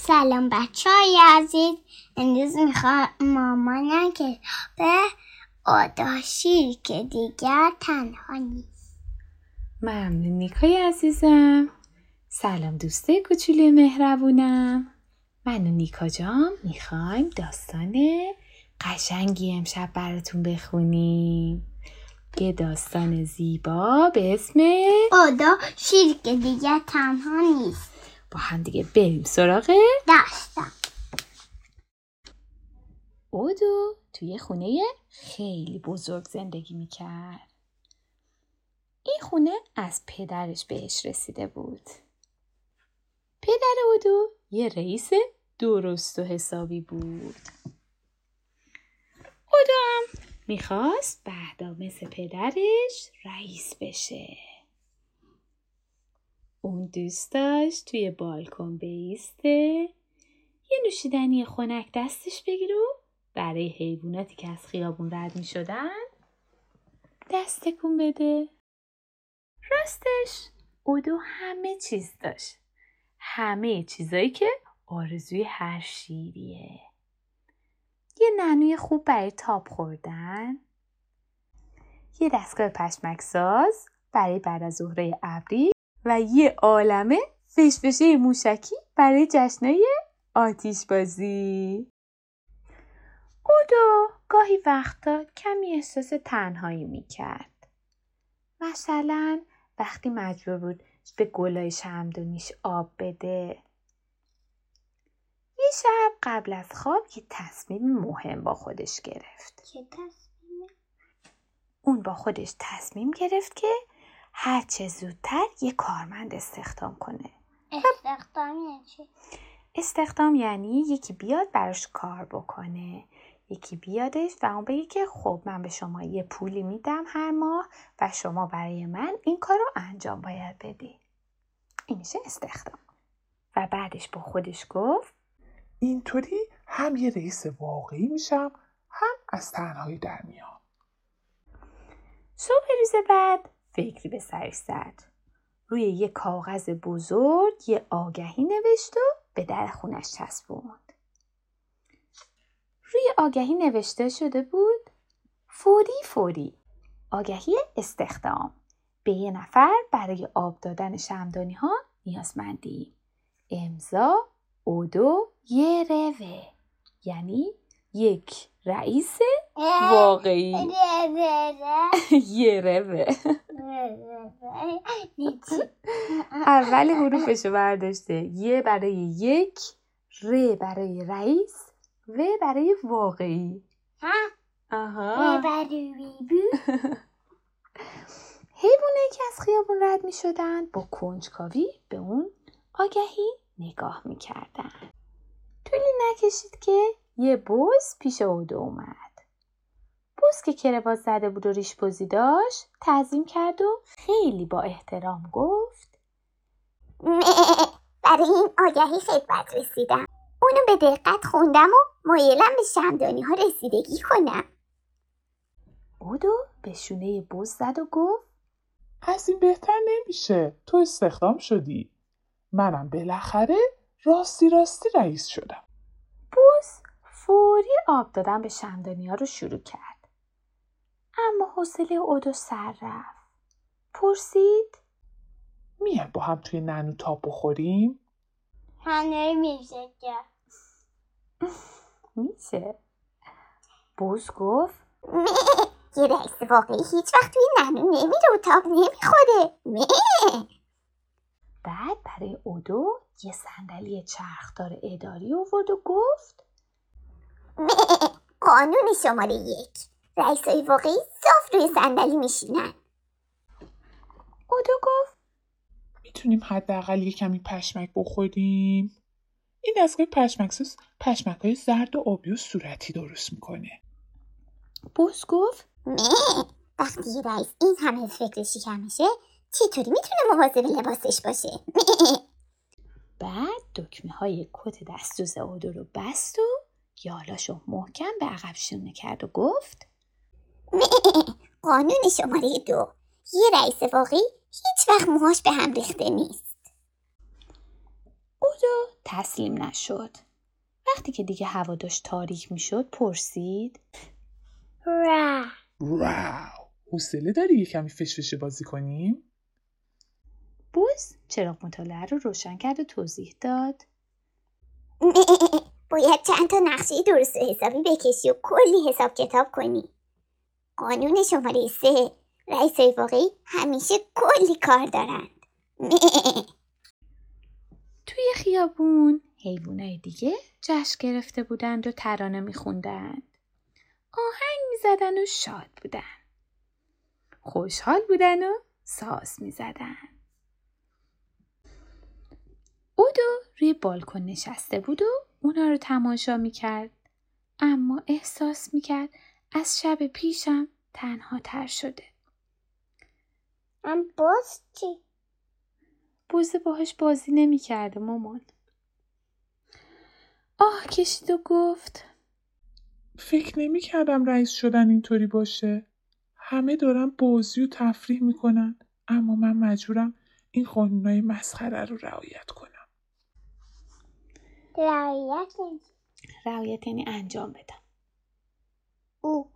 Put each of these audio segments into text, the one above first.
سلام بچه های عزیز. امروز می‌خوام مامانم که به آداشیر که دیگر تنها نیست. ممنون نیکای عزیزم. سلام دوسته کوچولوی مهربونم. من و نیکا جان می‌خوایم داستان قشنگی امشب براتون بخونیم. یه داستان زیبا به اسم آدا شیر که دیگر تنها نیست. با هم دیگه بریم سراغ داستان اودو توی خونه خیلی بزرگ زندگی می‌کرد. این خونه از پدرش بهش رسیده بود. پدر اودو یه رئیس درست و حسابی بود. اودو هم می‌خواست بعدا مثل پدرش رئیس بشه. اون دوست داشت توی بالکن بیسته یه نوشیدنی خنک دستش بگیره و برای حیواناتی که از خیابون رد می شدن دست تکون بده. راستش اودو همه چیز داشت. همه چیزایی که آرزوی هر شیریه. یه ننوی خوب برای تاب خوردن. یه دستگاه پشمک ساز برای بعد از ظهره ابری و یه عالمه فشفشه موشکی برای جشنای آتیش بازی. اودو گاهی وقتا کمی احساس تنهایی می‌کرد. مثلا وقتی مجبور بود به گلای شمدونیش آب بده. یه شب قبل از خواب یه تصمیم مهم با خودش گرفت. چه تصمیم؟ اون با خودش تصمیم گرفت که هرچه زودتر یه کارمند استخدام کنه. استخدام یعنی چی؟ استخدام یعنی یکی بیاد براش کار بکنه. یکی بیادش و اون بگه که خب من به شما یه پولی میدم هر ماه و شما برای من این کار رو انجام باید بدی. این میشه استخدام. و بعدش با خودش گفت اینطوری هم یه رئیس واقعی میشم هم از تنهایی در میام صبح روز بعد فکری به سرش زد. روی یه کاغذ بزرگ یه آگهی نوشت و به در خونش چسبوند. روی آگهی نوشته شده بود فوری فوری آگهی استخدام به یه نفر برای آب دادن شمدانی ها نیازمندی امضا اودو یه روه یعنی یک رئیس واقعی. یه روه اول حروفش رو برداشته یه برای یک ر برای رئیس و برای واقعی ها؟ آها. حیوانایی که از خیابون رد می شدن با کنجکاوی به اون آگهی نگاه می کردن. طولی نکشید که یه بز پیش اودو اومد. بز که کرواز زده بود و ریش بزی داشت تعظیم کرد و خیلی با احترام گفت برای این آگهی خدمت رسیدم. اونو به دقت خوندم و مایلم به شمدانی ها رسیدگی کنم. اودو به شونه بز زد و گفت از این بهتر نمیشه. تو استخدام شدی. منم بالاخره راستی راستی رئیس شدم. بز فوری آب دادن به شمدانی ها رو شروع کرد. حوصله اودو سر رفت. پرسید؟ میایم با هم توی ننو تاب بخوریم؟ هم میشه که. میشه. بز گفت؟ یه رئیس واقعی هیچ وقت توی ننو نمیره و تاب نمی‌خوره بعد برای اودو یه صندلی چرخدار اداری آورد و گفت؟ قانون شماره یک. رئیس های واقعی صاف روی صندلی میشینن. اودو گفت می‌تونیم حداقل یه کمی پشمک بخوریم. این دستگاه پشمک ساز پشمک های زرد و آبی و صورتی درست می‌کنه. بز گفت نه وقتی یه رئیس این همه فکر شکمشه چطوری می‌تونه مواظب لباسش باشه؟ بعد دکمه های کت دستوز اودو رو بست و یالاشو محکم به عقب شونه کرد و گفت قانون شماره دو. یه رئیس واقعی هیچ وقت موهاش به هم ریخته نیست. اودو تسلیم نشد. وقتی که دیگه هوا داشت تاریک می‌شد پرسید. را. واو. حوصله داری یه کمی فشفشه بازی کنیم؟ بوز چراغ مطالعه رو روشن کرد و توضیح داد. باید چند تا نقشه درست و حسابی بکشی و کلی حساب کتاب کنی. قانون شماره سه رئیس واقعی همیشه کلی کار دارند توی خیابون حیوانای دیگه جشن گرفته بودند و ترانه میخوندند. آهنگ می‌زدن و شاد بودن. خوشحال بودن و ساز می‌زدن. اودو روی بالکن نشسته بود و اونا رو تماشا می‌کرد. اما احساس می‌کرد از شب پیشم تنها تر شده. من باز چی؟ بوزه باهاش بازی نمی‌کرده مامان. آه کشید و گفت فکر نمی کردم رئیس شدن اینطوری باشه همه دارن بازی و تفریح می‌کنن اما من مجبورم این قانونای مسخره رو رعایت کنم رعایت رعایت یعنی انجام بدم. او.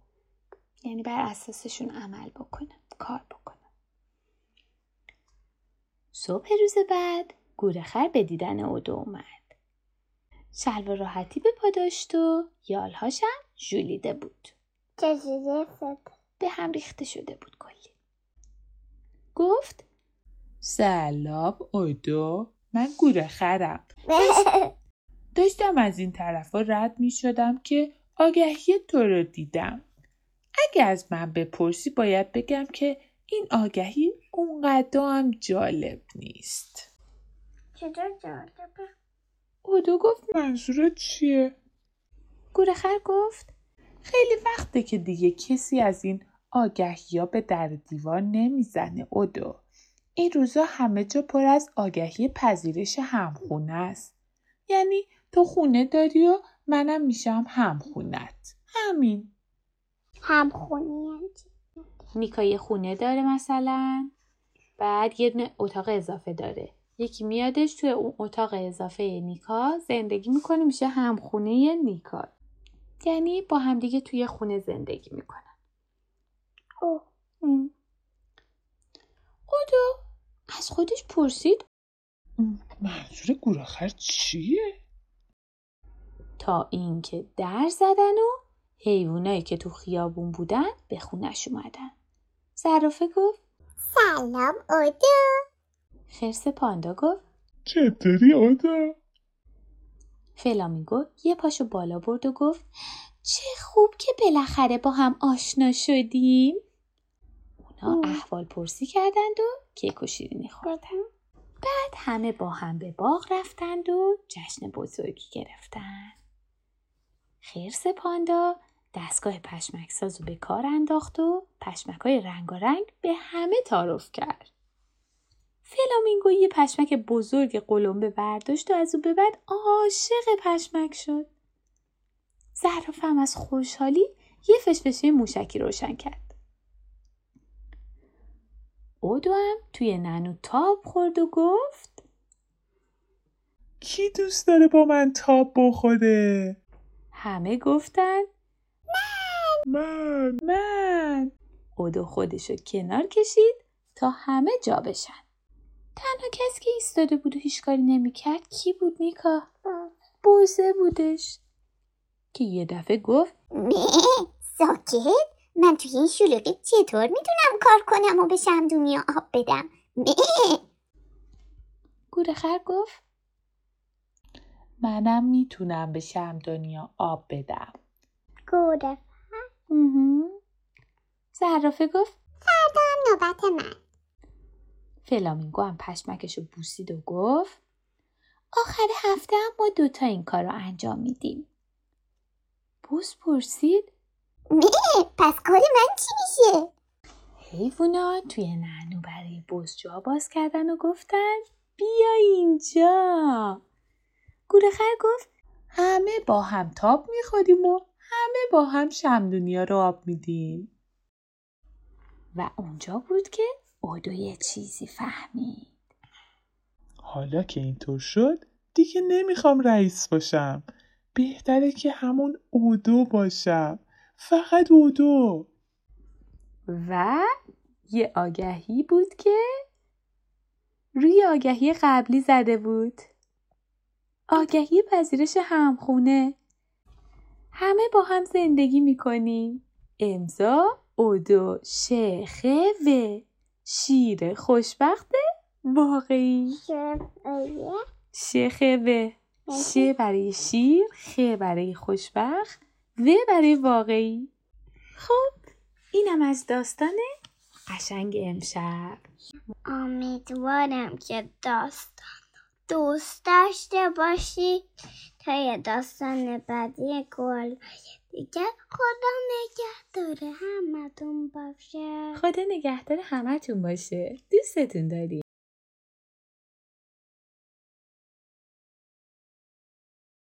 یعنی بر اساسشون عمل بکنم کار بکنم صبح روز بعد گورخر به دیدن اودو اومد. شلوار راحتی به پا داشت و یالهاشم ژولیده بود. به هم ریخته شده بود کلی. گفت سلام اودو من گوره خرم. داشتم از این طرفا رد می شدم که آگهی تو رو دیدم اگه از من بپرسی باید بگم که این آگهی اونقدر هم جالب نیست چطور جالبه اودو گفت منظورت چیه؟ گورخر گفت خیلی وقته که دیگه کسی از این آگهی ها به در دیوار نمی‌زنه اودو. این روزا همه جا پر از آگهی پذیرش همخونه است. یعنی تو خونه داری و منم میشم همخونت. همین. همخونی یعنی؟ نیکا یه خونه داره مثلا بعد یه دونه اتاق اضافه داره یکی میادش توی اون اتاق اضافه نیکا زندگی می‌کنه میشه همخونه نیکا یعنی با همدیگه توی خونه زندگی می‌کنن اوه. ام. اودو از خودش پرسید منظور گوراخر چیه؟ تا اینکه در زدن و حیوانایی که تو خیابون بودن به خونش اومدن زرافه گفت سلام اودو خرس پاندا گفت چطوری اودو؟ فلامینگو یه پاشو بالا برد و گفت چه خوب که بالاخره با هم آشنا شدیم اونا. احوال پرسی کردند و کیک و شیرینی خوردن بعد همه با هم به باغ رفتند و جشن بزرگی گرفتن خرس پاندا دستگاه پشمک ساز رو به کار انداخت و پشمک های رنگارنگ به همه تعارف کرد فلامینگو یه پشمک بزرگ قلمبه برداشت و از او به بعد عاشق پشمک شد. زرافه از خوشحالی یه فشفشه موشکی روشن کرد. اودو هم توی ننو تاب خورد و گفت کی دوست داره با من تاب بخوره؟ همه گفتن من من اودو خودشو کنار کشید تا همه جا بشن. تنها کسی که ایستاده بود و هیچ کاری نمی‌کرد کی بود نیکا؟ بوزه بودش که یه دفعه گفت ساکت من توی این شلوغی چطور می‌تونم کار کنم و به شمدونی آب بدم مه گورخر گفت منم می‌تونم به شمدانیا آب بدم. گوره. زرافه گفت هم نوبت من فلامینگو هم پشمکش رو بوسید و گفت آخر هفته هم ما دوتا این کار رو انجام میدیم. بوس پرسید پس کار من چی میشه حیوونا توی نعنو برای بوس جا باز کردن و گفتن بیا اینجا. گورخر گفت همه با هم تاب می‌خوریم و همه با هم شمدونیا رو آب میدیم. و اونجا بود که اودو یه چیزی فهمید. حالا که اینطور شد دیگه نمی‌خوام رئیس باشم بهتره که همون اودو باشم فقط اودو و یه آگهی بود که روی آگهی قبلی زده بود. آگهی پذیرش همخونه. همه با هم زندگی می‌کنیم. امضا اودو شیخه و شیر خوشبخت واقعی. شیخه و ش برای شیر خ برای خوشبخت. و برای واقعی. خب اینم از داستان قشنگ امشب. امیدوارم که داستان دوست داشته باشی تا یه داستان بعدی گل دیگه. خدا نگهداره همتون باشه. خدا نگهدار همتون باشه. دوستتون داریم.